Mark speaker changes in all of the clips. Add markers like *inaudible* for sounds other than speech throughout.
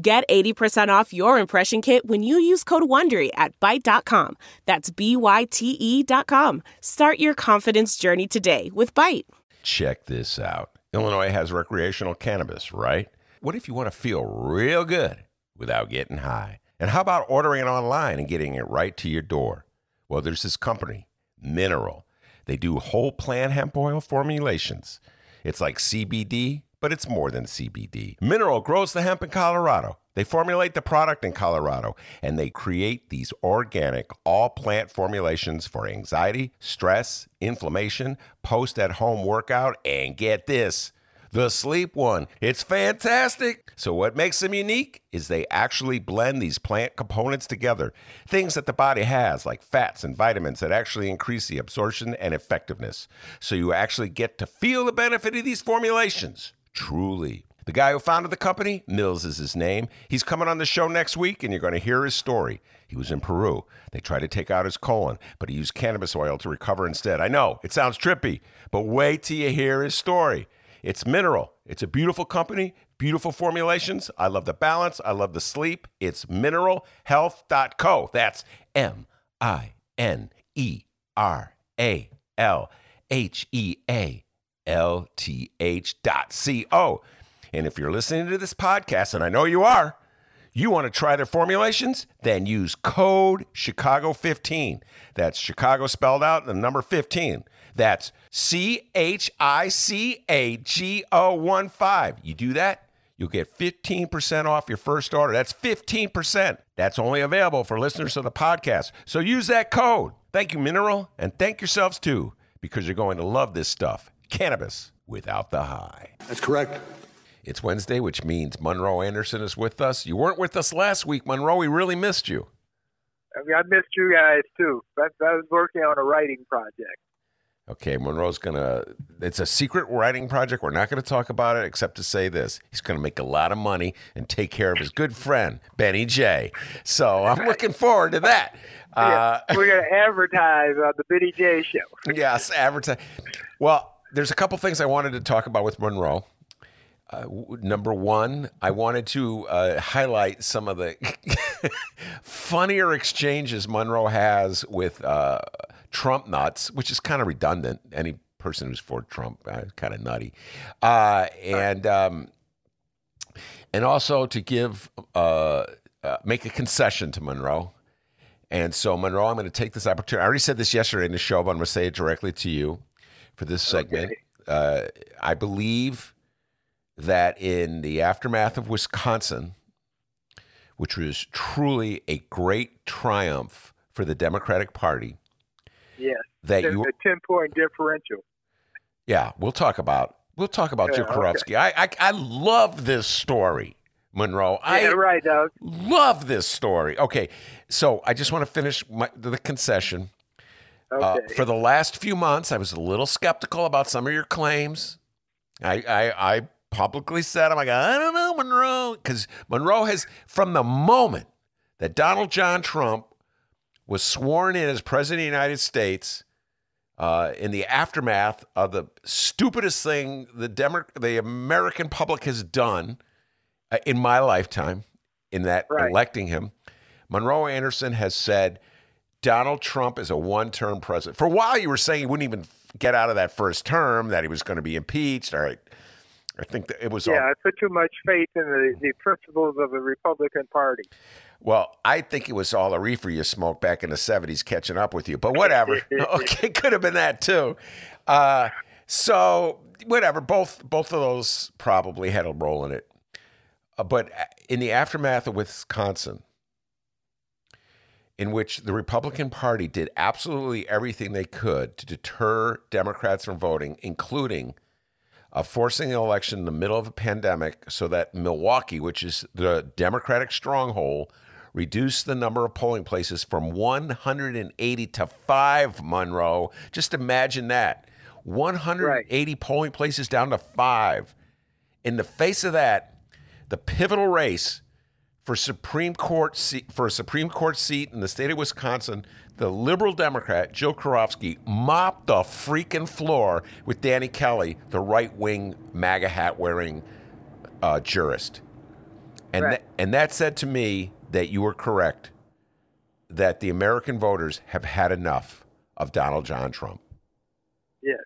Speaker 1: Get 80% off your impression kit when you use code WONDERY at Byte.com. That's B-Y-T-E dot com. Start your confidence journey today with Byte.
Speaker 2: Check this out. Illinois has recreational cannabis, right? What if you want to feel real good without getting high? And how about ordering it online and getting it right to your door? Well, there's this company, Mineral. They do whole plant hemp oil formulations. It's like CBD but it's more than CBD. Mineral grows the hemp in Colorado. They formulate the product in Colorado and they create these organic, all plant formulations for anxiety, stress, inflammation, post at home workout, and get this the sleep one. It's fantastic. So, what makes them unique is they actually blend these plant components together. Things that the body has, like fats and vitamins, that actually increase the absorption and effectiveness. So, you actually get to feel the benefit of these formulations. Truly. The guy who founded the company, Mills is his name. He's coming on the show next week, and you're going to hear his story. He was in Peru. They tried to take out his colon, but he used cannabis oil to recover instead. I know, it sounds trippy, but wait till you hear his story. It's mineral. It's a beautiful company, beautiful formulations. I love the balance. I love the sleep. It's mineralhealth.co. That's M I N E R A L H E A lth.co. And if you're listening to this podcast, and I know you are, you want to try their formulations? Then use code Chicago15. That's Chicago spelled out, the number 15. That's C H I C A G O 1 5. You do that, you'll get 15% off your first order. That's 15%. That's only available for listeners of the podcast. So use that code. Thank you, Mineral, and thank yourselves too, because you're going to love this stuff cannabis without the high.
Speaker 3: That's correct.
Speaker 2: It's Wednesday, which means Monroe Anderson is with us. You weren't with us last week, Monroe. We really missed you.
Speaker 4: I mean, I missed you guys too. I, I was working on a writing project.
Speaker 2: Okay, Monroe's gonna. It's a secret writing project. We're not going to talk about it except to say this: he's going to make a lot of money and take care of his good friend Benny J. So I'm looking forward to that.
Speaker 4: Yeah, uh, we're going to advertise on the Benny J. Show. *laughs*
Speaker 2: yes, advertise. Well, there's a couple things I wanted to talk about with Monroe. Uh, number one, I wanted to uh, highlight some of the *laughs* funnier exchanges Monroe has with uh, Trump nuts, which is kind of redundant. Any person who's for Trump, uh, kind of nutty, uh, and um, and also to give uh, make a concession to Monroe. And so, Monroe, I'm going to take this opportunity. I already said this yesterday in the show, but I'm going to say it directly to you for this segment. Okay. Uh, I believe that in the aftermath of Wisconsin, which was truly a great triumph for the Democratic Party.
Speaker 4: Yes, that you a ten point differential.
Speaker 2: Yeah, we'll talk about we'll talk about yeah, Karofsky. Okay. I, I I love this story, Monroe.
Speaker 4: Yeah, I right, Doug.
Speaker 2: love this story. Okay, so I just want to finish my, the concession. Uh, okay. Uh, for the last few months, I was a little skeptical about some of your claims. I, I, I publicly said, I'm like, I don't know, Monroe. Because Monroe has, from the moment that Donald John Trump was sworn in as president of the United States, uh, in the aftermath of the stupidest thing the, Demo- the American public has done uh, in my lifetime, in that right. electing him, Monroe Anderson has said, Donald Trump is a one term president. For a while, you were saying he wouldn't even get out of that first term, that he was going to be impeached. All right. I think that it was.
Speaker 4: Yeah,
Speaker 2: all...
Speaker 4: I put too much faith in the, the principles of the Republican Party.
Speaker 2: Well, I think it was all a reefer you smoked back in the 70s catching up with you, but whatever. *laughs* okay, could have been that too. Uh, so, whatever. Both both of those probably had a role in it. Uh, but in the aftermath of Wisconsin, in which the Republican Party did absolutely everything they could to deter Democrats from voting, including of forcing an election in the middle of a pandemic so that Milwaukee, which is the Democratic stronghold, reduced the number of polling places from 180 to five, Monroe. Just imagine that 180 right. polling places down to five. In the face of that, the pivotal race for Supreme Court seat, for a Supreme Court seat in the state of Wisconsin, the liberal Democrat Jill Karofsky mopped the freaking floor with Danny Kelly, the right wing MAGA hat wearing uh, jurist. And right. th- and that said to me that you were correct that the American voters have had enough of Donald John Trump.
Speaker 4: Yes,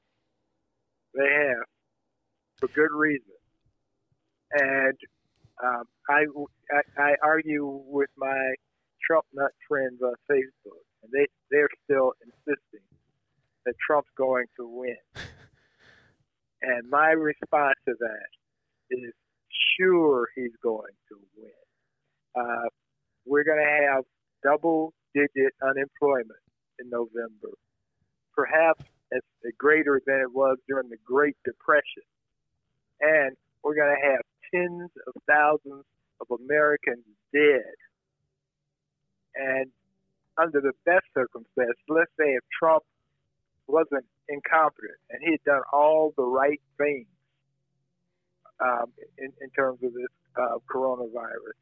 Speaker 4: they have for good reason. And um, I, I, I argue with my Trump nut friends on Facebook, and they they're still insisting that Trump's going to win. *laughs* and my response to that is, sure, he's going to win. Uh, we're going to have double-digit unemployment in November, perhaps it's greater than it was during the Great Depression, and we're going to have tens of thousands of Americans dead. And under the best circumstances, let's say if Trump wasn't incompetent and he had done all the right things um, in, in, terms of this uh, coronavirus,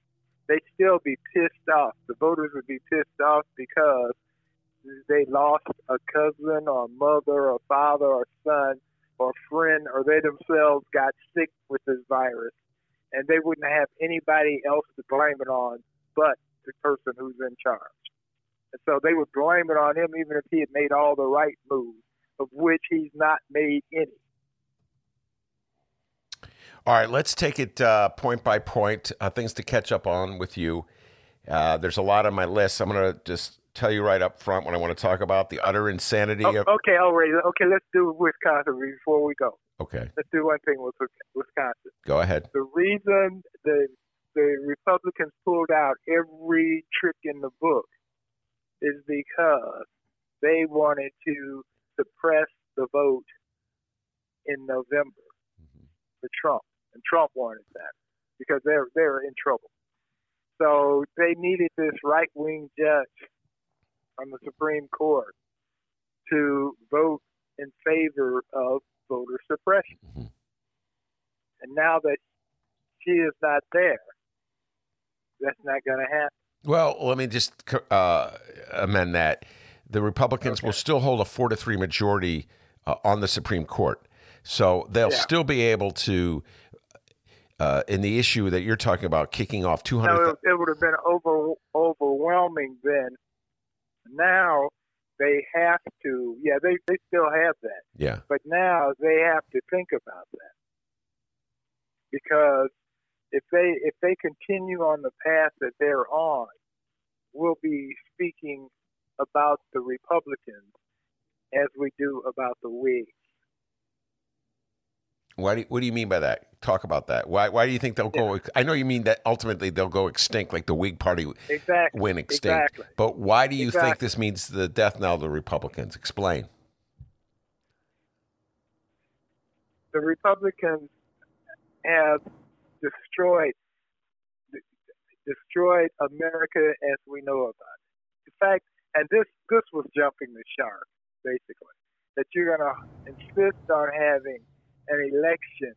Speaker 4: they'd still be pissed off. The voters would be pissed off because they lost a cousin or mother or father or son or friend or they themselves got sick with this virus and they wouldn't have anybody else to blame it on but the person who's in charge. And so they would blame it on him even if he had made all the right moves, of which he's not made any.
Speaker 2: All right, let's take it uh, point by point, uh, things to catch up on with you. Uh, there's a lot on my list. I'm going to just tell you right up front what I want to talk about the utter insanity oh,
Speaker 4: of. Okay, all right. Okay, let's do Wisconsin before we go.
Speaker 2: Okay.
Speaker 4: Let's do one thing with Wisconsin.
Speaker 2: Go ahead.
Speaker 4: The reason the the Republicans pulled out every trick in the book is because they wanted to suppress the vote in November mm-hmm. for Trump, and Trump wanted that because they're they're in trouble. So they needed this right wing judge on the Supreme Court to vote in favor of voter suppression. Mm-hmm. And now that she is not there, that's not going to happen.
Speaker 2: Well, let me just uh, amend that. The Republicans okay. will still hold a four to three majority uh, on the Supreme Court. So they'll yeah. still be able to, uh, in the issue that you're talking about, kicking off 200.
Speaker 4: No, it, would have been over, overwhelming then. Now they have to, yeah, they, they still have that.
Speaker 2: Yeah.
Speaker 4: But now they have to think about that. Because if they if they continue on the path that they're on, we'll be speaking about the Republicans as we do about the Whigs.
Speaker 2: Why do you, what do you mean by that? Talk about that. Why why do you think they'll go? I know you mean that ultimately they'll go extinct, like the Whig Party
Speaker 4: exactly.
Speaker 2: win extinct.
Speaker 4: Exactly.
Speaker 2: But why do you exactly. think this means the death knell of the Republicans? Explain.
Speaker 4: The Republicans have destroyed destroyed America as we know about it. In fact, and this this was jumping the shark, basically, that you're going to insist on having an election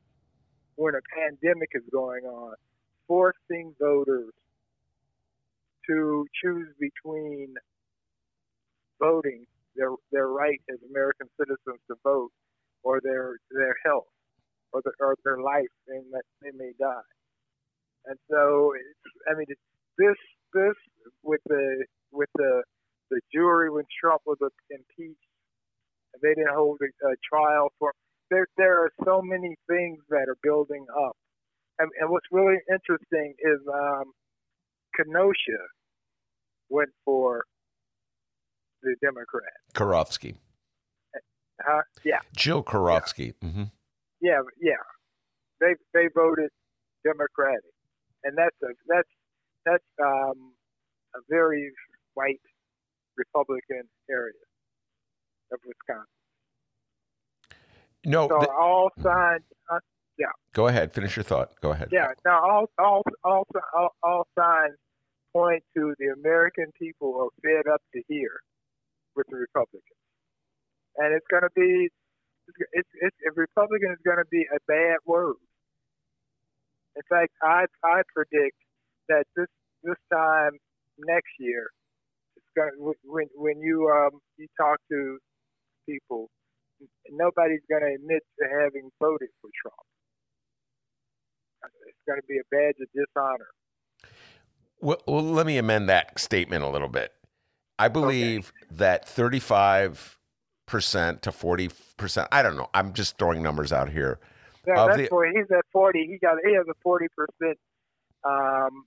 Speaker 4: when a pandemic is going on, forcing voters to choose between voting their their right as American citizens to vote or their their health or, the, or their life and that they may die. And so, I mean, this this with the with the the jury when Trump was impeached, and they didn't hold a, a trial for. There there are so many things that are building up, and, and what's really interesting is um, Kenosha went for the Democrat.
Speaker 2: Karofsky.
Speaker 4: Huh? Yeah.
Speaker 2: Jill Karofsky.
Speaker 4: Yeah. Mm-hmm. yeah, yeah. They they voted Democratic and that's a that's that's um, a very white Republican area of Wisconsin.
Speaker 2: No,
Speaker 4: So
Speaker 2: th-
Speaker 4: all signs, uh,
Speaker 2: go ahead. Finish your thought. Go ahead.
Speaker 4: yeah, now all, all, all, all, all signs point to the American people are fed up to here with the Republicans. And it's going to be, it's, it's, a Republican is going to be a bad word. In fact, I, I predict that this, this time next year, it's going to, when, when you, um, you talk to people, nobody's going to admit to having voted for Trump. It's going to be a badge of dishonor.
Speaker 2: Well, well, let me amend that statement a little bit. I believe that 35% to 40%, I don't know, I'm just throwing numbers out here.
Speaker 4: Yeah, that's
Speaker 2: the-
Speaker 4: where he's at forty. He got he has a forty percent um,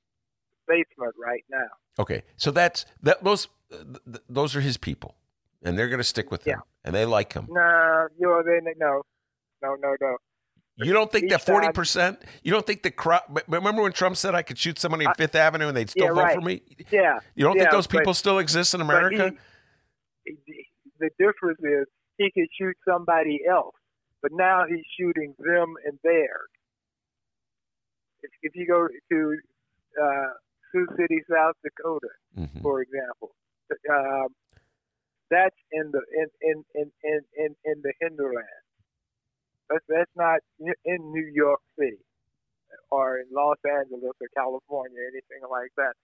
Speaker 4: basement right now.
Speaker 2: Okay, so that's that. Those th- th- those are his people, and they're going to stick with him, and they like him.
Speaker 4: No, you know, they no, no, no, no.
Speaker 2: You don't think that forty percent? You don't think the crowd? Remember when Trump said I could shoot somebody on Fifth Avenue and they'd still
Speaker 4: yeah,
Speaker 2: vote
Speaker 4: right.
Speaker 2: for me?
Speaker 4: Yeah,
Speaker 2: You don't
Speaker 4: yeah,
Speaker 2: think those
Speaker 4: but-
Speaker 2: people still exist in America?
Speaker 4: he- the difference is he could shoot somebody else, but now he's shooting them and theirs. If, if you go to uh, Sioux City, South Dakota,
Speaker 2: Mhm.
Speaker 4: for example, um, that's in the in in in in in, in the hinterland. That's that's not in New York City or in Los Angeles or California, or anything like that.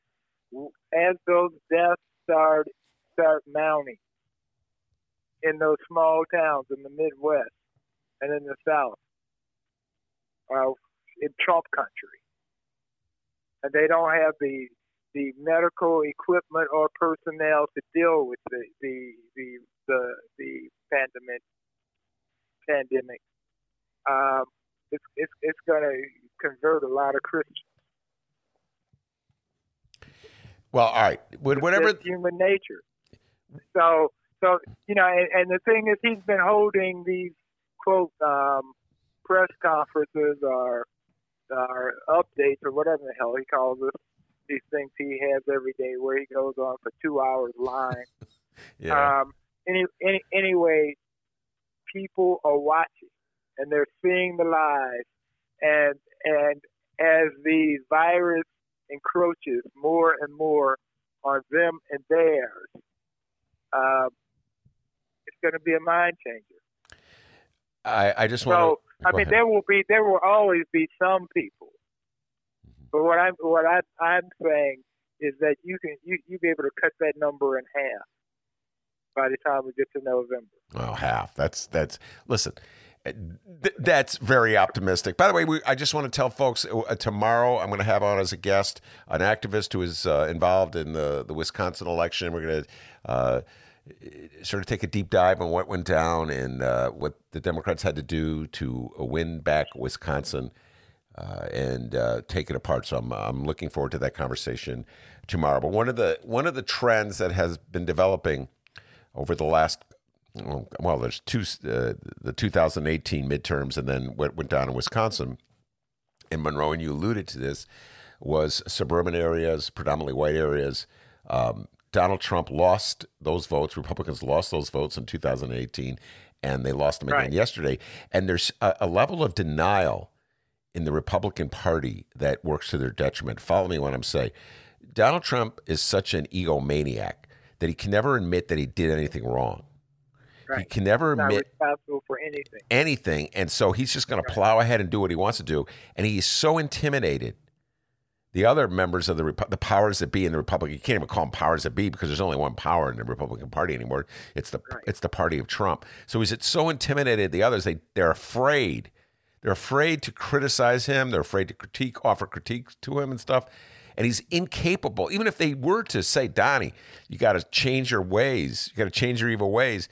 Speaker 4: As those deaths start start mounting in those small towns in the Midwest and in the South, uh, in Trump country, and they don't have the the medical equipment or personnel to deal with the the the the, the pandemic pandemic. Um, it's it's it's going to convert a lot of Christians.
Speaker 2: Well, all right. Would whatever.
Speaker 4: That's human nature. So so you know, and, and the thing is, he's been holding these quote um, press conferences or or updates or whatever the hell he calls it. These things he has every day, where he goes on for two hours lying. *laughs*
Speaker 2: Yeah.
Speaker 4: Um, any, any, anyway, people are watching and they're seeing the lies, and and as the virus encroaches more and more on them and theirs, um, it's going to be a mind changer.
Speaker 2: I, I just
Speaker 4: So
Speaker 2: want to.
Speaker 4: I mean, there will be there will always be some people. But what I'm what I, I'm saying is that you can you you be able to cut that number in half by the time we get to November.
Speaker 2: Oh, half. That's that's. Listen, uh, th- that's very optimistic. By the way, we, I just want to tell folks uh, tomorrow I'm going to have on as a guest an activist who is uh, involved in the the Wisconsin election. We're going to. Uh, Sort of take a deep dive on what went down and uh, what the Democrats had to do to win back Wisconsin uh, and uh, take it apart. So I'm, I'm looking forward to that conversation tomorrow. But one of the one of the trends that has been developing over the last well, there's two uh, the 2018 midterms and then what went down in Wisconsin in Monroe, and you alluded to this was suburban areas, predominantly white areas. Um, Donald Trump lost those votes. Republicans lost those votes in 2018, and they lost them again
Speaker 4: Right.
Speaker 2: yesterday. And there's a, a level of denial in the Republican Party that works to their detriment. Follow me when I'm saying Donald Trump is such an egomaniac that he can never admit that he did anything wrong. He can never admit
Speaker 4: responsible for anything.
Speaker 2: anything, and so he's just going to plow ahead and do what he wants to do. And he's so intimidated. The other members of the Repu- the powers that be in the Republican, you can't even call them powers that be because there's only one power in the Republican Party anymore. It's the
Speaker 4: Right.
Speaker 2: it's the party of Trump. So he's so intimidated. The others they they're afraid. They're afraid to criticize him. They're afraid to critique, offer critiques to him and stuff. And he's incapable. Even if they were to say, Donnie, you got to change your ways. You got to change your evil ways.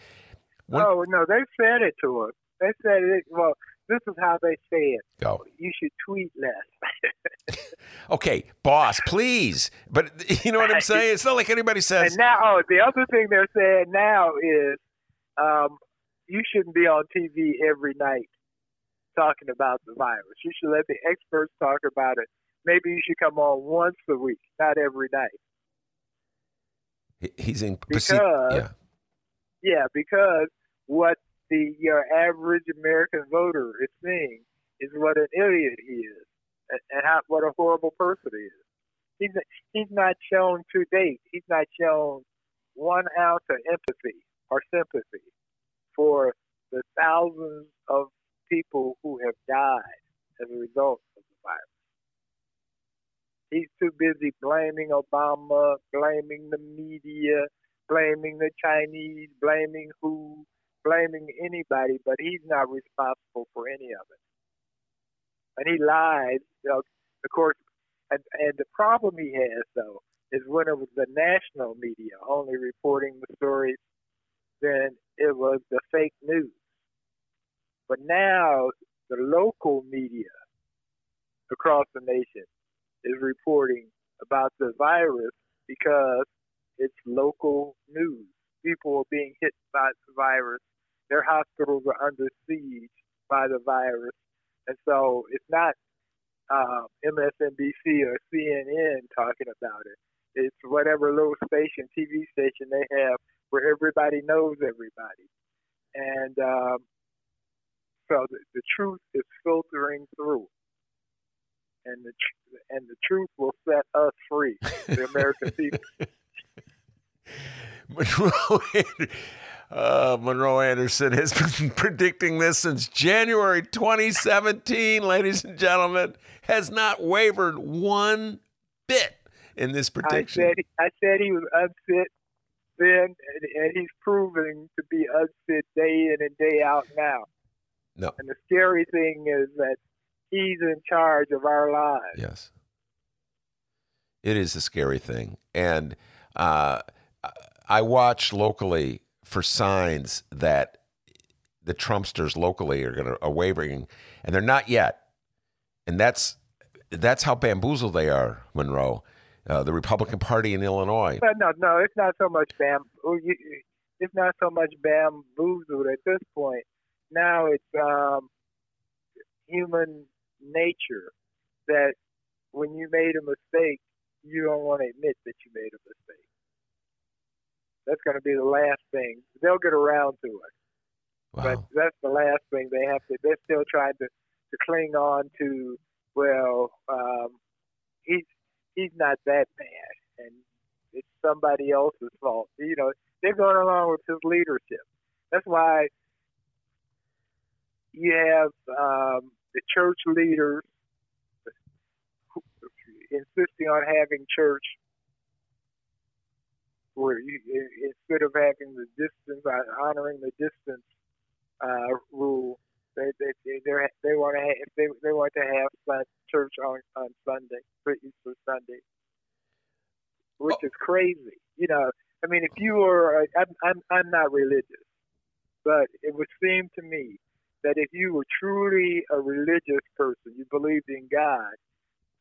Speaker 2: One-
Speaker 4: Oh no, they said it to us. They said it. Well, this is how they say it.
Speaker 2: Go.
Speaker 4: You should tweet less. *laughs*
Speaker 2: Okay, boss, please. But *laughs* you know what I'm *laughs* saying? It's not like anybody says.
Speaker 4: and now, oh, the other thing they're saying now is, um, you shouldn't be on TV every night talking about the virus. You should let the experts talk about it. Maybe you should come on once a week, not every night.
Speaker 2: He's in
Speaker 4: Because-
Speaker 2: yeah.
Speaker 4: Yeah, because what the your average American voter is seeing is what an idiot he is, and, and how, what a horrible person he is. He's he's not shown to date. He's not shown one ounce of empathy or sympathy for the thousands of people who have died as a result of the virus. He's too busy blaming Obama, blaming the media, blaming the Chinese, blaming who, blaming anybody, but he's not responsible for any of it. And he lied. You know, of course, and, and the problem he has, though, is when it was the national media only reporting the stories, then it was the fake news. But now the local media across the nation is reporting about the virus because it's local news. People are being hit by the virus. Their hospitals are under siege by the virus. And so it's not uh, MSNBC or CNN talking about it. It's whatever little station, TV station they have where everybody knows everybody. And um, so the, the truth is filtering through. And the, and the truth will set us free, the American *laughs* people. *laughs*
Speaker 2: Monroe, uh, Monroe Anderson has been *laughs* predicting this since January 2017, ladies and gentlemen, has not wavered one bit in this prediction.
Speaker 4: I said, I said he was unfit then, and, and he's proving to be unfit day in and day out now.
Speaker 2: No.
Speaker 4: And the scary thing is that he's in charge of our lives.
Speaker 2: Yes. It is a scary thing. And uh, I watch locally for signs that the Trumpsters locally are going to are wavering, and they're not yet. And that's that's how bamboozled they are, Monroe. Uh, the Republican Party in Illinois.
Speaker 4: But no, no, it's not so much bam. It's not so much bamboozled at this point. Now it's um, human nature that when you made a mistake, you don't want to admit that you made a mistake. That's going to be the last thing. They'll get around to it. Wow. But that's the last thing they have to. They're still trying to, to cling on to. Well, um, he's he's not that bad, and it's somebody else's fault. You know, they're going along with his leadership. That's why you have um, the church leaders insisting on having church where you, instead of having the distance, uh, honoring the distance uh, rule, they they they they want to have, they they want to have church on on Sunday for Easter Sunday, which oh. is crazy. You know, I mean, if you were, I'm I'm I'm not religious, but it would seem to me that if you were truly a religious person, you believed in God,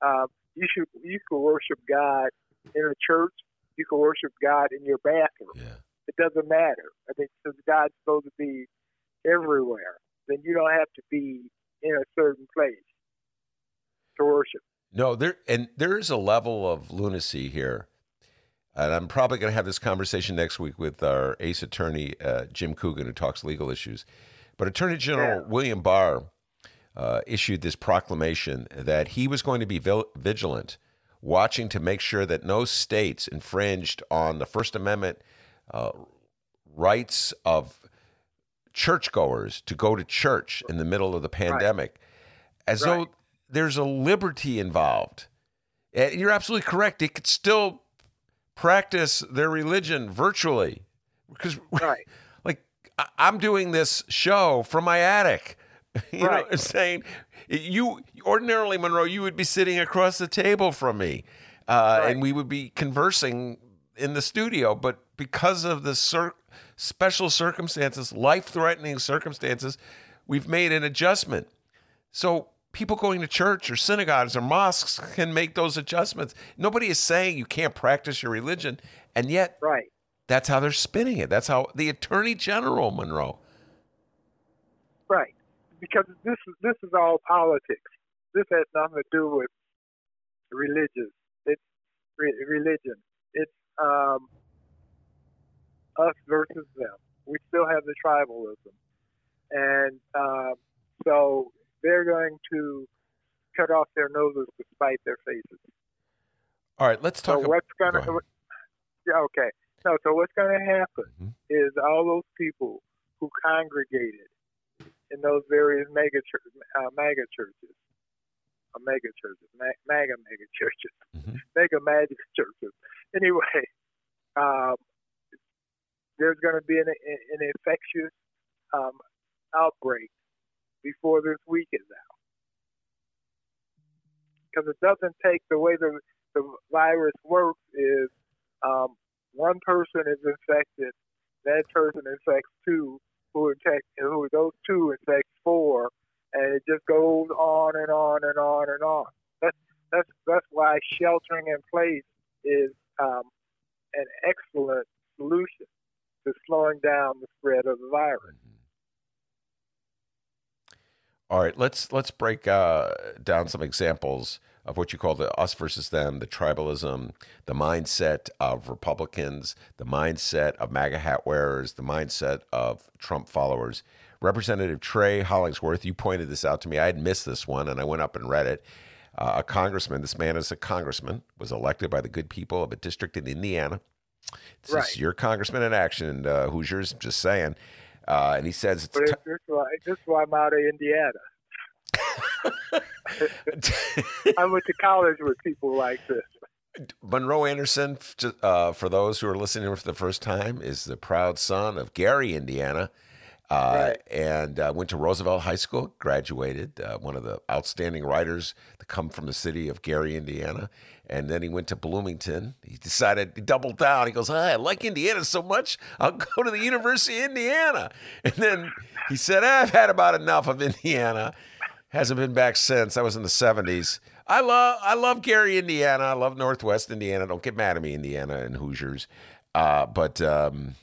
Speaker 4: um, you should you could worship God in a church. You could worship God in your bathroom.
Speaker 2: Yeah.
Speaker 4: It doesn't matter. I think since God's supposed to be everywhere, then you don't have to be in a certain place to worship.
Speaker 2: No, there and there is a level of lunacy here. And I'm probably going to have this conversation next week with our ace attorney, uh, Jim Coogan, who talks legal issues. But Attorney General yeah. William Barr uh, issued this proclamation that he was going to be vigilant, watching to make sure that no states infringed on the First Amendment uh, rights of churchgoers to go to church in the middle of the pandemic, right. as right. though there's a liberty involved. And you're absolutely correct. They could still practice their religion virtually because
Speaker 4: right.
Speaker 2: I'm doing this show from my attic. *laughs* You right. know what I'm saying? You ordinarily, Monroe, you would be sitting across the table from me, uh, right. and we would be conversing in the studio. But because of the cir- special circumstances, life-threatening circumstances, we've made an adjustment. So people going to church or synagogues or mosques can make those adjustments. Nobody is saying you can't practice your religion, and yet,
Speaker 4: right
Speaker 2: that's how they're spinning it. That's how the Attorney General Monroe.
Speaker 4: Right, because this is this is all politics. This has nothing to do with religious. It's re- religion. It's um, us versus them. We still have the tribalism. and um, so they're going to cut off their noses to spite their faces.
Speaker 2: All right, let's talk.
Speaker 4: So
Speaker 2: about,
Speaker 4: what's gonna?
Speaker 2: ahead.
Speaker 4: Yeah, okay. No, so what's going to happen
Speaker 2: Mhm.
Speaker 4: is all those people who congregated in those various mega church, uh, mega churches, uh, mega churches, ma- mega mega churches,
Speaker 2: Mhm. *laughs*
Speaker 4: mega mega churches. Anyway, um, there's going to be an, an infectious um, outbreak before this week is out. Because it doesn't take the way the, the virus works is um, one person is infected, that person infects two, who infect, who those two infect four, and it just goes on and on and on and on. That's that's that's why sheltering in place is um, an excellent solution to slowing down the spread of the virus.
Speaker 2: All right, let's let's break uh, down some examples of what you call the us versus them, the tribalism, the mindset of Republicans, the mindset of MAGA hat wearers, the mindset of Trump followers. Representative Trey Hollingsworth, you pointed this out to me. I had missed this one, and I went up and read it. Uh, a congressman, this man is a congressman, was elected by the good people of a district in Indiana. This
Speaker 4: Right.
Speaker 2: is your congressman in action, uh, Hoosiers. Just saying. Uh, and he says it's
Speaker 4: But it's, is why, this why I'm out of Indiana. *laughs* I went to college with people like this.
Speaker 2: Monroe Anderson, uh, for those who are listening for the first time, is the proud son of Gary, Indiana, uh,
Speaker 4: Right.
Speaker 2: and uh, went to Roosevelt High School, graduated, uh, one of the outstanding writers to come from the city of Gary, Indiana. And then he went to Bloomington. He decided, he doubled down. He goes, "Ah, I like Indiana so much, I'll go to the University of Indiana. And then he said, "Ah, I've had about enough of Indiana. Hasn't been back since. I was in the 70s. I love I love Gary, Indiana. I love Northwest Indiana. Don't get mad at me, Indiana and Hoosiers. Uh, but um,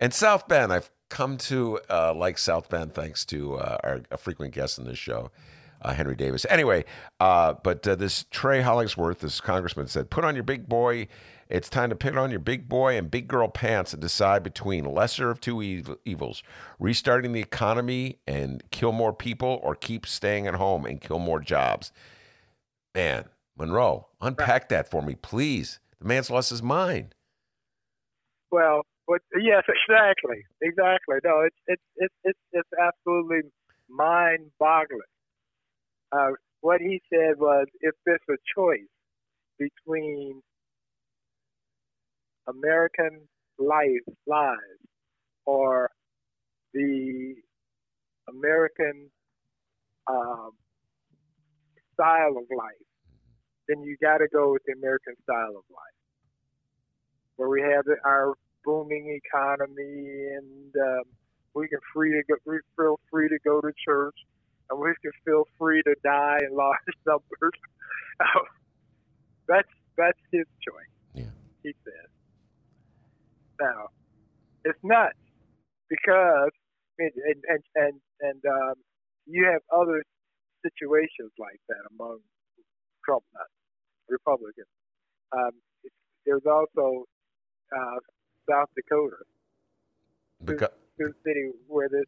Speaker 2: and South Bend, I've come to uh, like South Bend thanks to uh, our a frequent guest in this show, uh, Henry Davis. Anyway, uh, but uh, this Trey Hollingsworth, this congressman, said, "Put on your big boy. It's time to put on your big boy and big girl pants and decide between lesser of two ev- evils: restarting the economy and kill more people, or keep staying at home and kill more jobs." Man, Monroe, unpack that for me, please. The man's lost his mind.
Speaker 4: Well, but yes, exactly, exactly. No, it's it's it's it's, it's absolutely mind-boggling. Uh, what he said was, if there's a choice between American life lives or the American um, style of life, then you got to go with the American style of life, where we have our booming economy and um, we can free to go, we feel free to go to church and we can feel free to die in large *laughs* numbers. that's that's his choice.
Speaker 2: Yeah.
Speaker 4: He says. Now, it's nuts because and and and and, and um, you have other situations like that among Trump nuts, Republicans. Um, there's also uh, South Dakota,
Speaker 2: Because,
Speaker 4: Sioux City, where this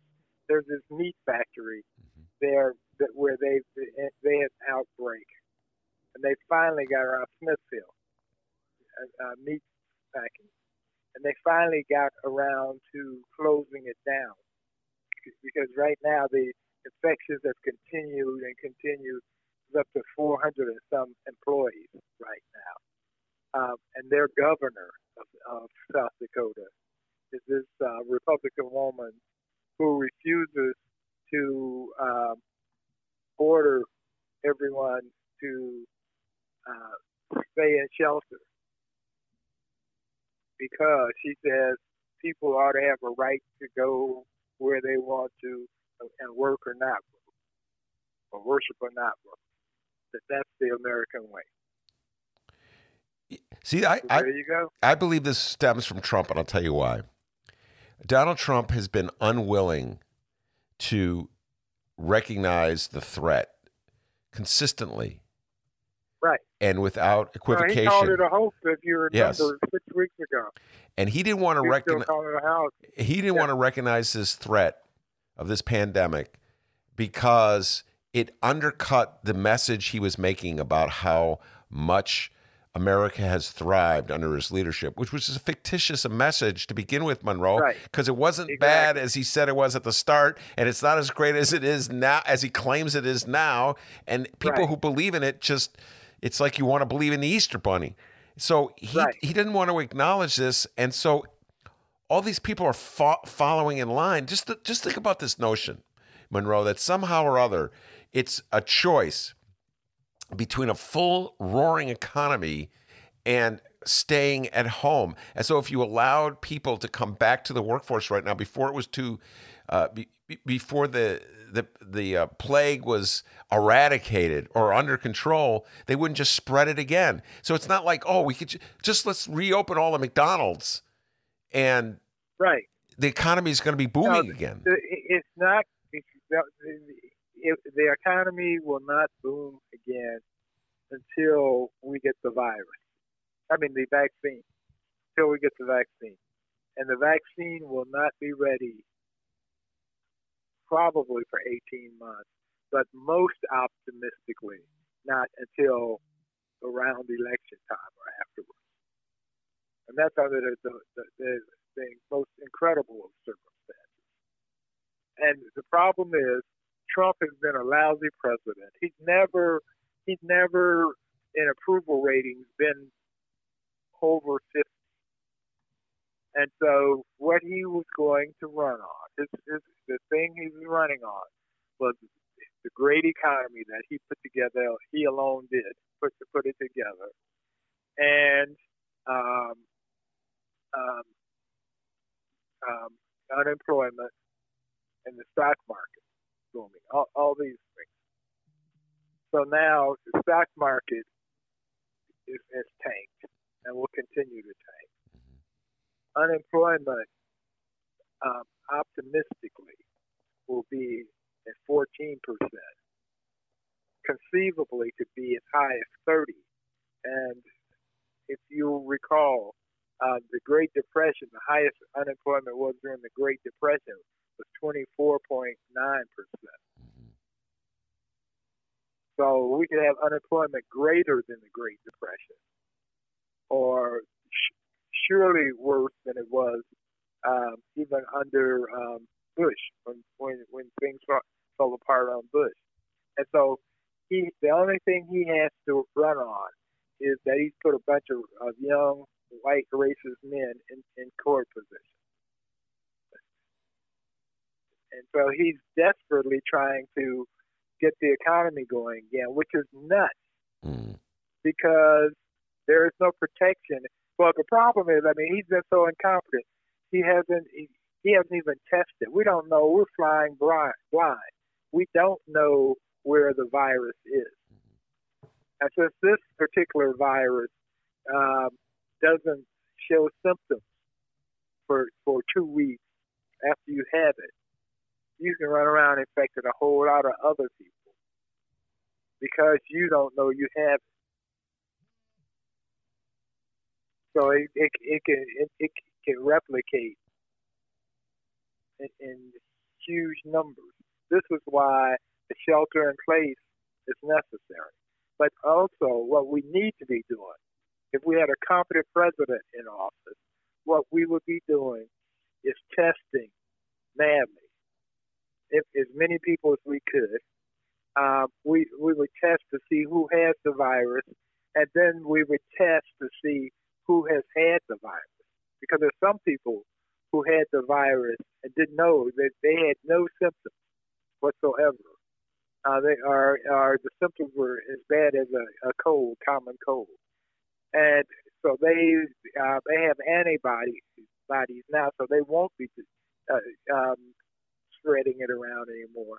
Speaker 4: there's this meat factory there that where they they had outbreak, and they finally got around Smithfield, uh, uh, meat packing, and they finally got around to closing it down. Because right now the infections have continued and continued up to 400 and some employees right now, um, and their governor of, of South Dakota is this uh, Republican woman who refuses to um, order everyone to uh, stay in shelter because she says people ought to have a right to go where they want to and work or not work, or worship or not work. That that's the American way.
Speaker 2: see, I, I,
Speaker 4: you go.
Speaker 2: I believe this stems from Trump, and I'll tell you why. Donald Trump has been unwilling to recognize the threat consistently
Speaker 4: Right.
Speaker 2: and without
Speaker 4: Well, he
Speaker 2: equivocation.
Speaker 4: called it a hoax, if you remember,
Speaker 2: Yes.
Speaker 4: six weeks ago.
Speaker 2: and he didn't want to recognize
Speaker 4: calling it a hoax.
Speaker 2: he didn't
Speaker 4: Yeah.
Speaker 2: want to recognize this threat of this pandemic because it undercut the message he was making about how much America has thrived under his leadership, which was a fictitious message to begin with, Monroe, because
Speaker 4: right.
Speaker 2: it wasn't
Speaker 4: exactly.
Speaker 2: bad as he said it was at the start, and it's not as great as it is now, as he claims it is now. And people
Speaker 4: right.
Speaker 2: who believe in it just, it's like you want to believe in the Easter Bunny. So he
Speaker 4: right.
Speaker 2: he didn't want to acknowledge this, and so all these people are fo- following in line. Just th- just think about this notion, Monroe, that somehow or other it's a choice between a full roaring economy and staying at home. And so, if you allowed people to come back to the workforce right now, before it was too, uh, be, before the the the uh, plague was eradicated or under control, they wouldn't just spread it again. So it's not like oh, we could just let's reopen all the McDonald's, and
Speaker 4: right,
Speaker 2: the economy is going to be booming
Speaker 4: no,
Speaker 2: again.
Speaker 4: It's not. It's, it, the economy will not boom again until we get the virus. I mean, the vaccine. Until we get the vaccine. And the vaccine will not be ready probably for 18 months, but most optimistically, not until around election time or afterwards. And that's under the, the, the, the, the most incredible of circumstances. And the problem is, Trump has been a lousy president. He's never, he's never in approval ratings been over 50. And so what he was going to run on, his, the thing he was running on was the great economy that he put together, he alone did, put to put it together. And um, um, um, unemployment and the stock market booming, all, all these things. So now the stock market is, is tanked and will continue to tank. Mm-hmm. Unemployment, um, optimistically, will be at 14%. Conceivably, could be as high as 30. And if you recall, uh, the Great Depression, the highest unemployment was during the Great Depression, was 24.9 percent. Mm-hmm. So we could have unemployment greater than the Great Depression, or sh- surely worse than it was um, even under um, Bush when when when things fell apart on Bush. And so he the only thing he has to run on is that he's put a bunch of, of young white racist men in, in court positions. And so he's desperately trying to get the economy going again, which is nuts mm. because there is no protection. Well, the problem is, I mean, he's been so incompetent. He hasn't he, he hasn't even tested. We don't know. We're flying blind. blind. We don't know where the virus is. And since this particular virus um, doesn't show symptoms for for two weeks after you have it, you can run around infecting a whole lot of other people because you don't know you have it. So it it, it can it, it can replicate in, in huge numbers. This is why the shelter in place is necessary. But also, what we need to be doing, if we had a competent president in office, what we would be doing is testing madly if, as many people as we could. Um, we we would test to see who has the virus, and then we would test to see who has had the virus. Because there's some people who had the virus and didn't know that they had no symptoms whatsoever. Uh, they are, are the symptoms were as bad as a, a cold, common cold, and so they uh, they have antibodies bodies now, so they won't be uh, um, spreading it around anymore.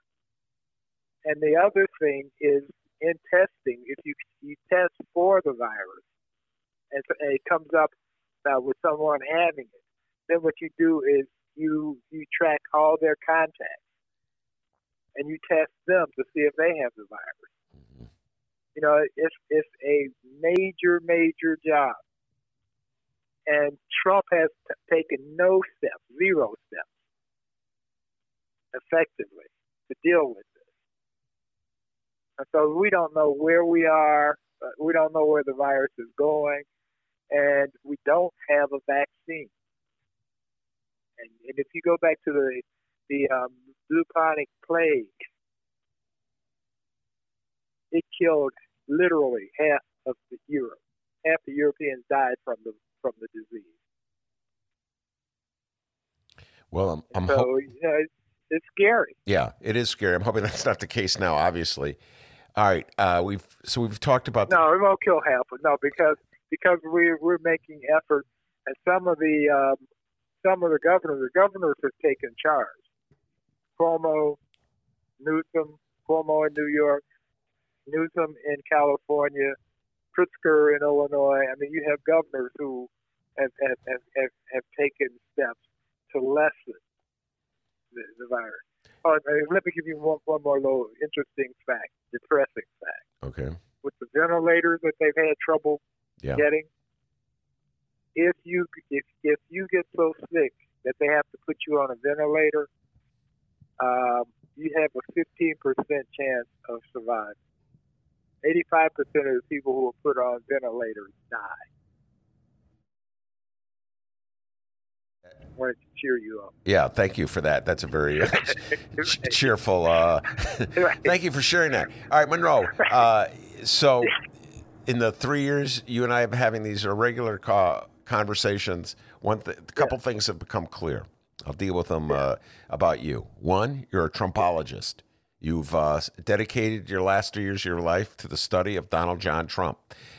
Speaker 4: And the other thing is in testing, if you you test for the virus and, it comes up uh, with someone having it, then what you do is you you track all their contacts and you test them to see if they have the virus. Mm-hmm. You know, it's it's a major major job, and Trump has t- taken no steps, zero steps effectively to deal with this. And so we don't know where we are, we don't know where the virus is going, and we don't have a vaccine. And, and if you go back to the the um, bubonic plague, it killed literally half of the Europe. Half the Europeans died from the from the disease.
Speaker 2: Well, I'm, I'm
Speaker 4: so
Speaker 2: ho-
Speaker 4: you know, it's, it's scary.
Speaker 2: yeah, it is scary. I'm hoping that's not the case now. Obviously, all right. Uh, we've so we've talked about the-
Speaker 4: No, it won't kill half. No, because because we we're making efforts, and some of the um, some of the governors, the governors have taken charge. Cuomo, Newsom, Cuomo in New York, Newsom in California, Pritzker in Illinois. I mean, you have governors who have have, have, have, have taken steps to lessen the, the virus. Oh, let me give you one, one more little interesting fact, depressing fact.
Speaker 2: okay.
Speaker 4: With the ventilators that they've had trouble
Speaker 2: Yeah.
Speaker 4: getting, if you if if you get so sick that they have to put you on a ventilator, um, you have a 15% chance of surviving. 85% of the people who are put on ventilators die. to cheer you up.
Speaker 2: Yeah, thank you for that. That's a very *laughs* uh, ch- cheerful. Uh, *laughs* thank you for sharing that. All right, Monroe. *laughs* Uh, so, in the three years you and I have been having these irregular co- conversations, one th- a couple things have become clear. I'll deal with them uh, about you. One, you're a Trumpologist. You've uh, dedicated your last three years of your life to the study of Donald John Trump.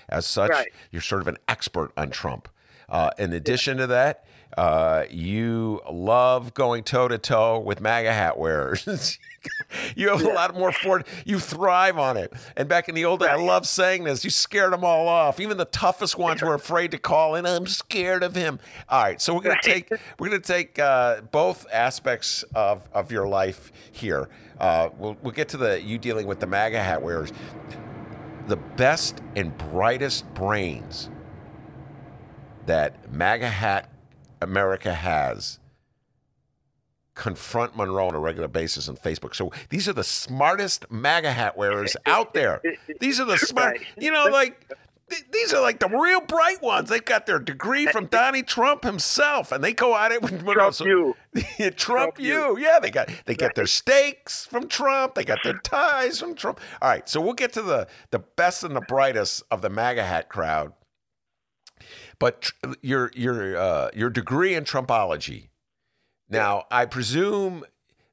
Speaker 2: As such,
Speaker 4: Right.
Speaker 2: you're sort of an expert on Trump. Uh, in addition to that, uh, you love going toe to toe with MAGA hat wearers. *laughs* you have a lot more for You thrive on it. And back in the old day, I love saying this. You scared them all off. Even the toughest ones were afraid to call in. I'm scared of him. All right, so we're gonna take we're gonna take uh, both aspects of, of your life here. Uh, we'll we'll get to the you dealing with the MAGA hat wearers. The best and brightest brains that MAGA hat America has confront Monroe on a regular basis on Facebook. So these are the smartest MAGA hat wearers *laughs* out there. These are the smart,
Speaker 4: Right.
Speaker 2: you know, like th- these are like the real bright ones. They got their degree from Donnie Trump himself, and they go at it with Monroe.
Speaker 4: Trump
Speaker 2: So-
Speaker 4: you.
Speaker 2: Yeah, *laughs* Trump,
Speaker 4: Trump
Speaker 2: you. Yeah, they got they get their stakes from Trump. They got their ties from Trump. All right, so we'll get to the the best and the brightest of the MAGA hat crowd. But tr- your your uh, your degree in Trumpology. Now, I presume,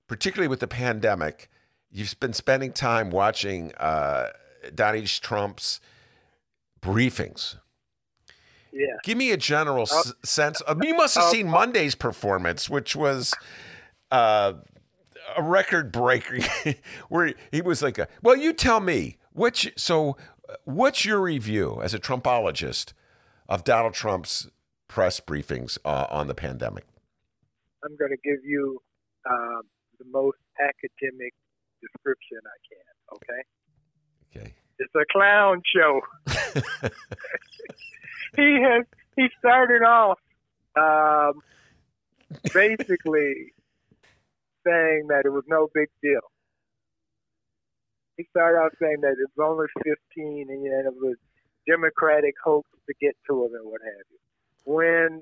Speaker 2: particularly with the pandemic, you've been spending time watching uh, Donnie Trump's briefings.
Speaker 4: Yeah.
Speaker 2: Give me a general s- sense. Of, you must have
Speaker 4: Oh,
Speaker 2: seen. Monday's performance, which was uh, a record breaker, *laughs* where he was like, a, "Well, you tell me which." So, uh, what's your review as a Trumpologist of Donald Trump's press briefings uh, on the pandemic?
Speaker 4: I'm going to give you um, the most academic description I can. Okay.
Speaker 2: Okay.
Speaker 4: It's a clown show. *laughs* he has he started off um, basically saying that it was no big deal. He started out saying that it was only 15 and it was Democratic hopes to get to him and what have you. When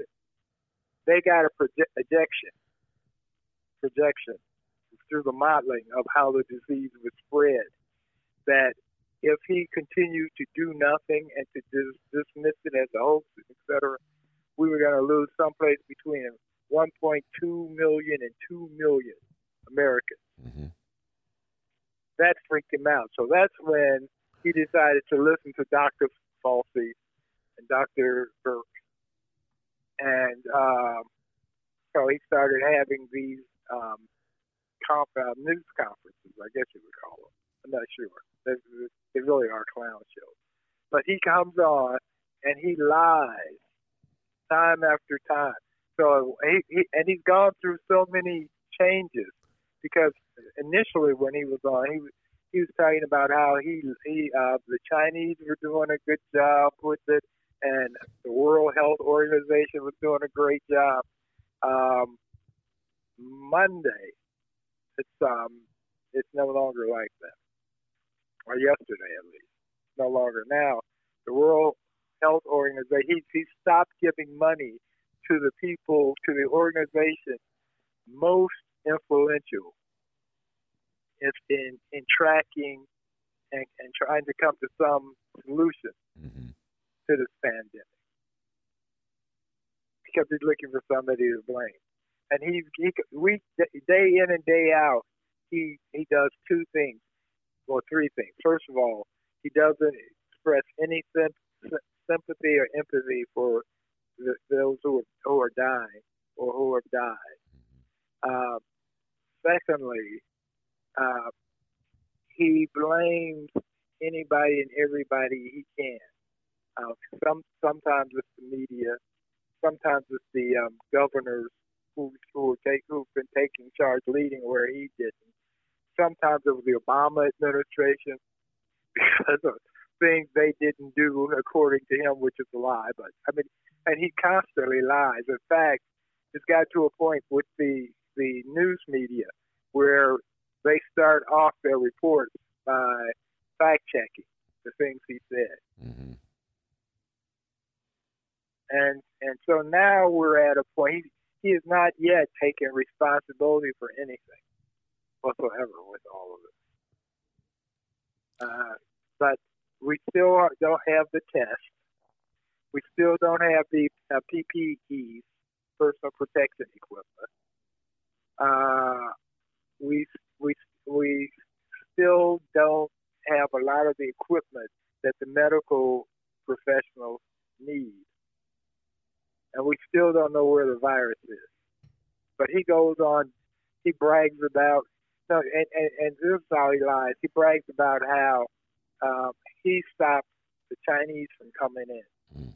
Speaker 4: they got a proje- projection, projection through the modeling of how the disease would spread, that if he continued to do nothing and to dis- dismiss it as a hoax, et cetera, we were going to lose someplace between 1.2 million and 2 million Americans.
Speaker 2: Mhm.
Speaker 4: That freaked him out. So that's when he decided to listen to Dr. Fauci and Dr. Burke. And um, so he started having these um, conf- uh, news conferences, I guess you would call them. I'm not sure. They, they really are clown shows. But he comes on and he lies time after time. So he, he and he's gone through so many changes because initially when he was on, he was he was talking about how he he uh, the Chinese were doing a good job with it, and the World Health Organization was doing a great job. Um, Monday, it's um, it's no longer like that, or yesterday at least. No longer now. The World Health Organization he he stopped giving money to the people to the organization most influential in in, in tracking and, and trying to come to some solution
Speaker 2: hmm
Speaker 4: to this pandemic because he's looking for somebody to blame. And he's he we day in and day out he he does two things, well three things. First of all, he doesn't express any sym- sympathy or empathy for the, those who are, who are dying or who have died. Uh, secondly, uh, he blames anybody and everybody he can. Uh, some sometimes it's the media, sometimes it's the um, governors who who take, who've been taking charge, leading where he didn't. Sometimes it was the Obama administration *laughs* because of things they didn't do according to him, which is a lie. But I mean, and he constantly lies. In fact, it's got to a point with the the news media where they start off their reports by fact checking the things he said.
Speaker 2: hmm
Speaker 4: and and so now we're at a point he, he has not yet taken responsibility for anything whatsoever with all of it. Uh, but we still don't have the test. We still don't have the uh, PPEs, personal protection equipment. Uh, we we we still don't have a lot of the equipment that the medical professionals need and we still don't know where the virus is. But he goes on, he brags about, no, and, and, and this is how he lies. He brags about how um, he stopped the Chinese from coming in.
Speaker 2: Mm.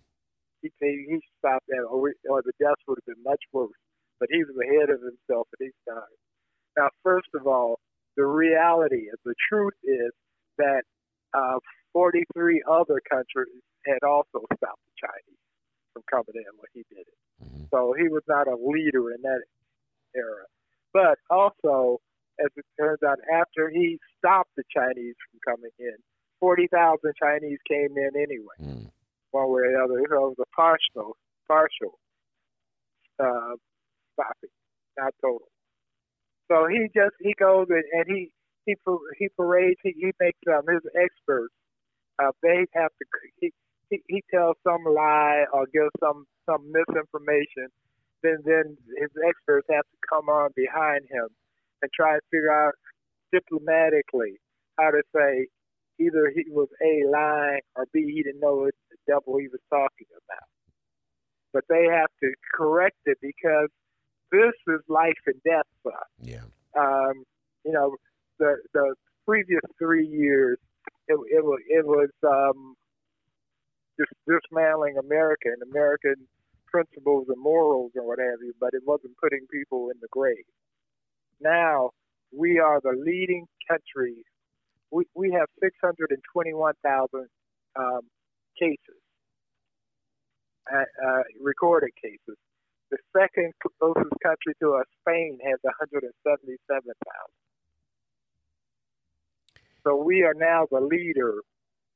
Speaker 4: He he he stopped that, or, we- or the deaths would have been much worse. But he was ahead of himself at his time. Now, first of all, the reality is, the truth is that uh, 43 other countries had also stopped the Chinese from coming in when he did it.
Speaker 2: Mhm.
Speaker 4: So he was not a leader in that era. But also, as it turns out, after he stopped the Chinese from coming in, 40,000 Chinese came in anyway,
Speaker 2: Mm.
Speaker 4: one way or the other. So it was a partial, partial uh, stopping, not total. So he just he goes and, and he he he parades. He, he makes um, his experts. Uh, they have to he, he he tells some lie or gives some some misinformation. Then then his experts have to come on behind him and try and figure out diplomatically how to say either he was a lying or b he didn't know what the devil he was talking about. But they have to correct it because this is life and death for
Speaker 2: Yeah.
Speaker 4: um, you know, the the previous three years, it, it was it was um, just dismantling America and American principles and morals and what have you, but it wasn't putting people in the grave. Now we are the leading country. We we have 621,000 um, cases, uh, uh, recorded cases. The second closest country to us, Spain, has 177,000. So we are now the leader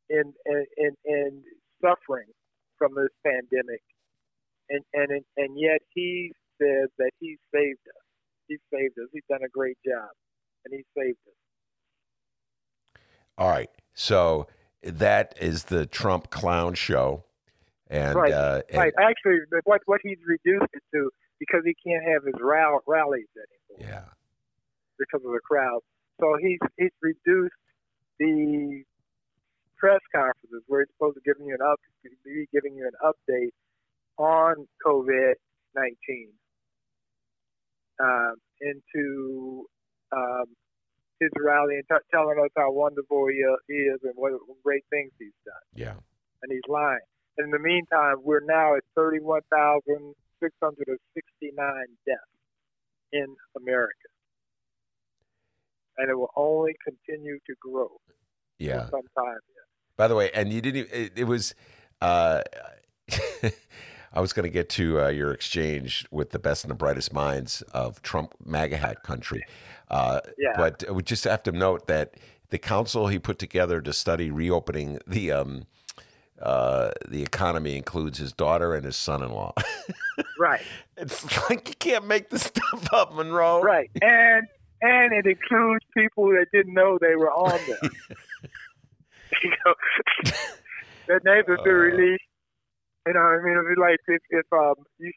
Speaker 4: in in in, in suffering from this pandemic, and and and yet he says that he saved us. He saved us. He's done a great job, and he saved us.
Speaker 2: All right. So that is the Trump clown show. And,
Speaker 4: Right,
Speaker 2: uh, and
Speaker 4: Right. Actually, what what he's reduced it to because he can't have his rall- rallies anymore.
Speaker 2: yeah.
Speaker 4: because of the crowd. So he's he's reduced the press conferences where he's supposed to give you an up be giving you an update on COVID nineteen um, into um, his rally and t- telling us how wonderful he uh, he is and what great things he's done,
Speaker 2: Yeah.
Speaker 4: and he's lying. In the meantime, we're now at thirty-one thousand six hundred and sixty-nine deaths in America, and it will only continue to grow
Speaker 2: Yeah.
Speaker 4: for some time. yet.
Speaker 2: By the way, and you didn't. It, it was. Uh, *laughs* I was going to get to uh, your exchange with the best and the brightest minds of Trump MAGA hat country. Uh,
Speaker 4: Yeah.
Speaker 2: But we just have to note that the council he put together to study reopening the um, uh, the economy includes his daughter and his son-in-law. *laughs*
Speaker 4: Right,
Speaker 2: it's like you can't make this *laughs* stuff up, Monroe.
Speaker 4: right, and and it includes people that didn't know they were on there. *laughs* you know, their names have been
Speaker 2: Uh.
Speaker 4: released. You know, I mean, it'd be like if if um you,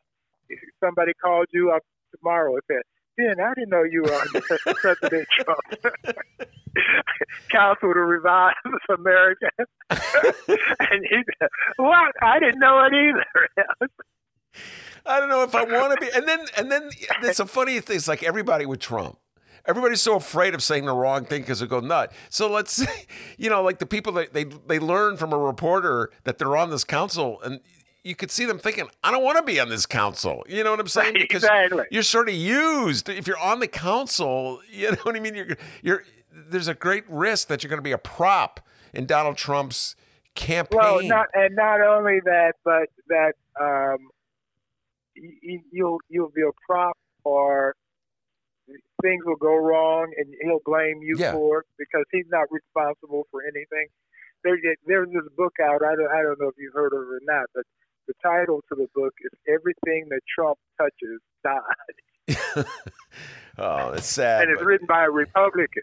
Speaker 4: if somebody called you up tomorrow and said, "Ben, I didn't know you were *laughs* President Trump." *laughs* Council to Revive America, *laughs* and he "What? I didn't know it either."
Speaker 2: I don't know if I want to be. And then, and then it's a funny thing. It's like everybody with Trump. Everybody's so afraid of saying the wrong thing because it go nut. So let's, say, you know, like the people that they they learn from a reporter that they're on this council, and you could see them thinking, "I don't want to be on this council." You know what I'm saying? Because
Speaker 4: exactly.
Speaker 2: you're sort of used. If you're on the council, you know what I mean. You're you're there's a great risk that you're going to be a prop in Donald Trump's campaign.
Speaker 4: Well, not and not only that, but that um, you, you'll you'll be a prop, or things will go wrong, and he'll blame you
Speaker 2: Yeah.
Speaker 4: for it because he's not responsible for anything. There's there's this book out. I don't I don't know if you've heard of it or not, but the title to the book is "Everything That Trump Touches Dies," *laughs*
Speaker 2: oh, it's sad.
Speaker 4: and it's
Speaker 2: but-
Speaker 4: written by a Republican.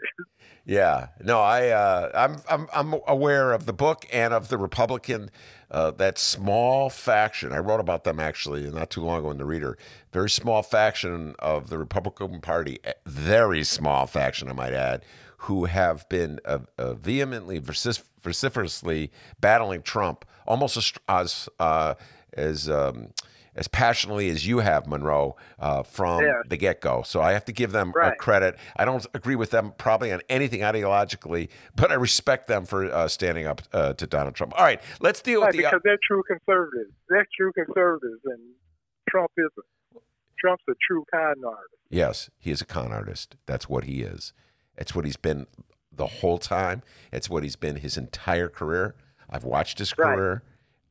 Speaker 2: Yeah, no, I uh, I'm I'm I'm aware of the book and of the Republican uh, that small faction. I wrote about them actually not too long ago in the Reader. Very small faction of the Republican Party, very small faction, I might add, who have been uh, uh, vehemently, vociferously battling Trump, almost as as uh, as um, as passionately as you have, Monroe, uh, from
Speaker 4: Yeah.
Speaker 2: the get go. So I have to give them
Speaker 4: Right.
Speaker 2: credit. I don't agree with them probably on anything ideologically, but I respect them for uh, standing up uh, to Donald Trump. All right, let's deal
Speaker 4: Right,
Speaker 2: with the.
Speaker 4: because they're true conservatives. They're true conservatives, and Trump isn't. Trump's a true con artist.
Speaker 2: yes, he is a con artist. That's what he is. It's what he's been the whole time. It's what he's been his entire career. I've watched his
Speaker 4: Right.
Speaker 2: career.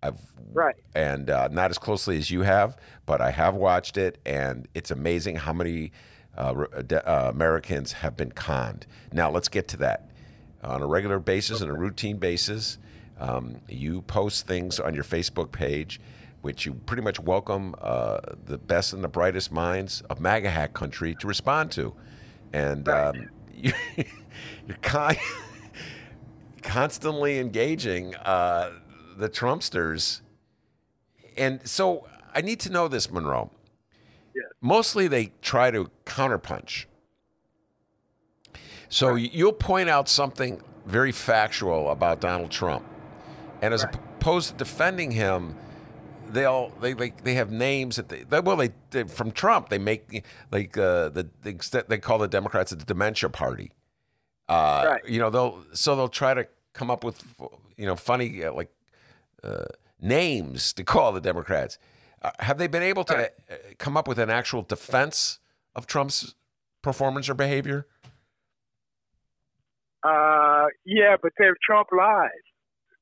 Speaker 2: I've
Speaker 4: Right.
Speaker 2: and uh, not as closely as you have, but I have watched it, and it's amazing how many uh, uh, Americans have been conned. Now let's get to that on a regular basis, on a routine basis. Um, you post things on your Facebook page, which you pretty much welcome uh, the best and the brightest minds of MAGA hack country to respond to, and
Speaker 4: Right.
Speaker 2: um, *laughs* you, you're con- *laughs* constantly engaging uh, the Trumpsters. And so I need to know this, Monroe.
Speaker 4: Yes.
Speaker 2: Mostly they try to counterpunch. So you'll point out something very factual about Donald Trump. And as
Speaker 4: Right.
Speaker 2: opposed to defending him, they'll they they, they have names that they, they well they, they from Trump they make like uh, the they, they call the Democrats the dementia party. Uh,
Speaker 4: Right.
Speaker 2: You know they'll so they'll try to come up with you know funny uh, like uh, names to call the Democrats. Uh, have they been able to uh, come up with an actual defense of Trump's performance or behavior?
Speaker 4: Uh, yeah, but they're Trump lies.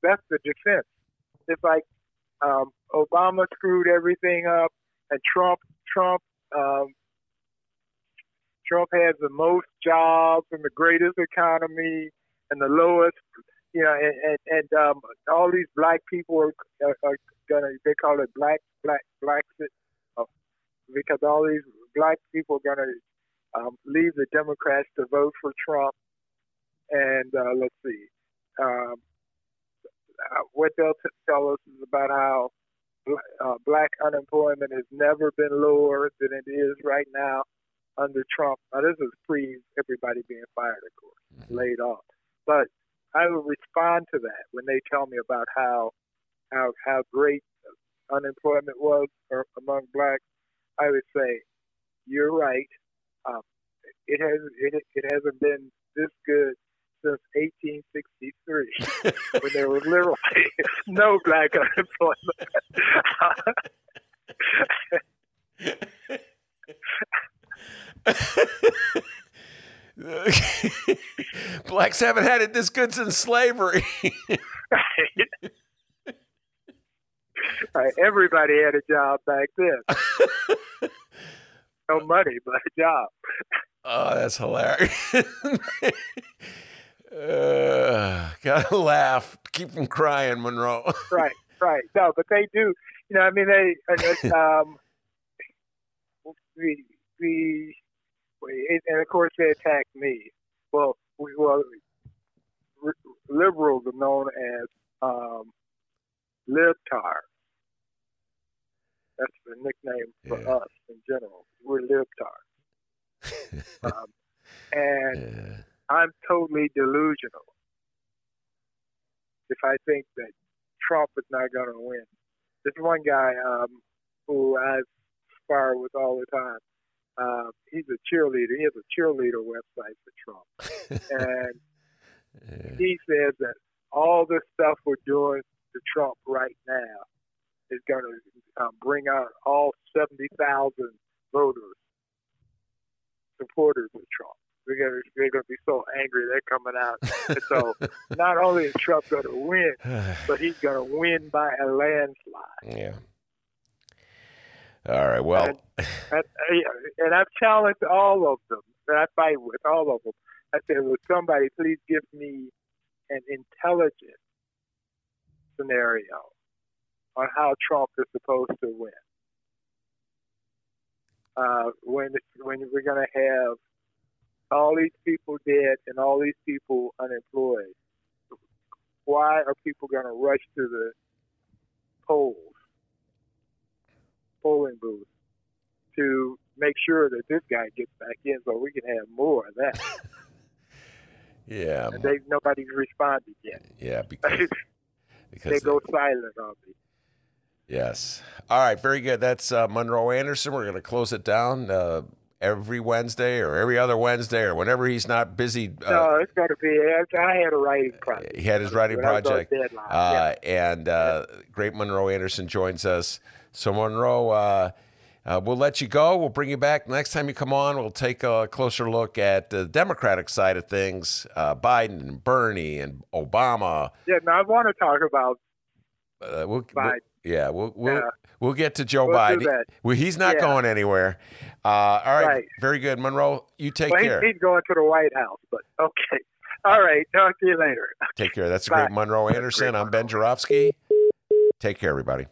Speaker 4: That's the defense. It's like um, Obama screwed everything up, and Trump, Trump, um, Trump has the most jobs and the greatest economy and the lowest, you know, and and, and um, all these black people are, are, are gonna they call it black black black uh, because all these black people are gonna um, leave the Democrats to vote for Trump and uh, let's see, um, uh, what they'll t- tell us is about how uh, black unemployment has never been lower than it is right now under Trump. Now, this is pre everybody being fired, of course, laid off. But I will respond to that when they tell me about how how how great unemployment was among blacks. I would say you're right. Um, it has it, it hasn't been this good since 1863 *laughs* when there was literally *laughs* no black unemployment. *laughs*
Speaker 2: Blacks haven't had it this good since slavery.
Speaker 4: right. everybody had a job back then. *laughs* no money, but a job.
Speaker 2: Oh, that's hilarious. uh, gotta laugh. Keep from crying, Monroe.
Speaker 4: right, right. No, but they do. You know, I mean, they. *laughs* Um, the the and of course they attacked me. Well, we, well, liberals are known as um, libtards. That's the nickname for
Speaker 2: Yeah.
Speaker 4: us in general. We're libtards. *laughs* um, and
Speaker 2: yeah.
Speaker 4: I'm totally delusional if I think that Trump is not going to win. There's one guy um, who I spar with all the time. Uh, he's a cheerleader. He has a cheerleader website for Trump, *laughs* and
Speaker 2: Yeah.
Speaker 4: he says that all this stuff we're doing to Trump right now is going to um, bring out all 70,000 voters, supporters of Trump. They're going to they're going to be so angry they're coming out. And so *laughs* not only is Trump going to win, *sighs* but he's going to win by a landslide.
Speaker 2: yeah. All right. Well,
Speaker 4: And, and I've challenged all of them I fight with, all of them. I said, "Will somebody please give me an intelligent scenario on how Trump is supposed to win? Uh, when when we're going to have all these people dead and all these people unemployed, why are people going to rush to the polls, polling booth, to make sure that this guy gets back in so we can have more of that? *laughs*
Speaker 2: yeah.
Speaker 4: and they nobody's responded yet.
Speaker 2: Yeah. *laughs* Because,
Speaker 4: they
Speaker 2: because
Speaker 4: go silent on me.
Speaker 2: Yes. All right. Very good. That's uh, Monroe Anderson. We're going to close it down uh, every Wednesday or every other Wednesday or whenever he's not busy. Uh,
Speaker 4: no, it's going to be. I had a writing project.
Speaker 2: he had his writing
Speaker 4: When I was on
Speaker 2: project. Uh, And uh, great Monroe Anderson joins us. So, Monroe, uh, uh, we'll let you go. We'll bring you back. Next time you come on, we'll take a closer look at the Democratic side of things uh, Biden and Bernie and Obama.
Speaker 4: yeah. Now I want to talk about
Speaker 2: Uh, we'll,
Speaker 4: Biden.
Speaker 2: we'll- yeah, we'll, we'll,
Speaker 4: Yeah.
Speaker 2: we'll get to Joe
Speaker 4: We'll
Speaker 2: Biden. Well, he's not
Speaker 4: Yeah.
Speaker 2: going anywhere. Uh, all right,
Speaker 4: Right.
Speaker 2: very good, Monroe. You take
Speaker 4: well,
Speaker 2: care.
Speaker 4: he's, he's going to the White House, but okay. All right. Talk to you later.
Speaker 2: Take care. That's a great Monroe Anderson.
Speaker 4: great
Speaker 2: I'm Ben Joravsky. Take care, everybody.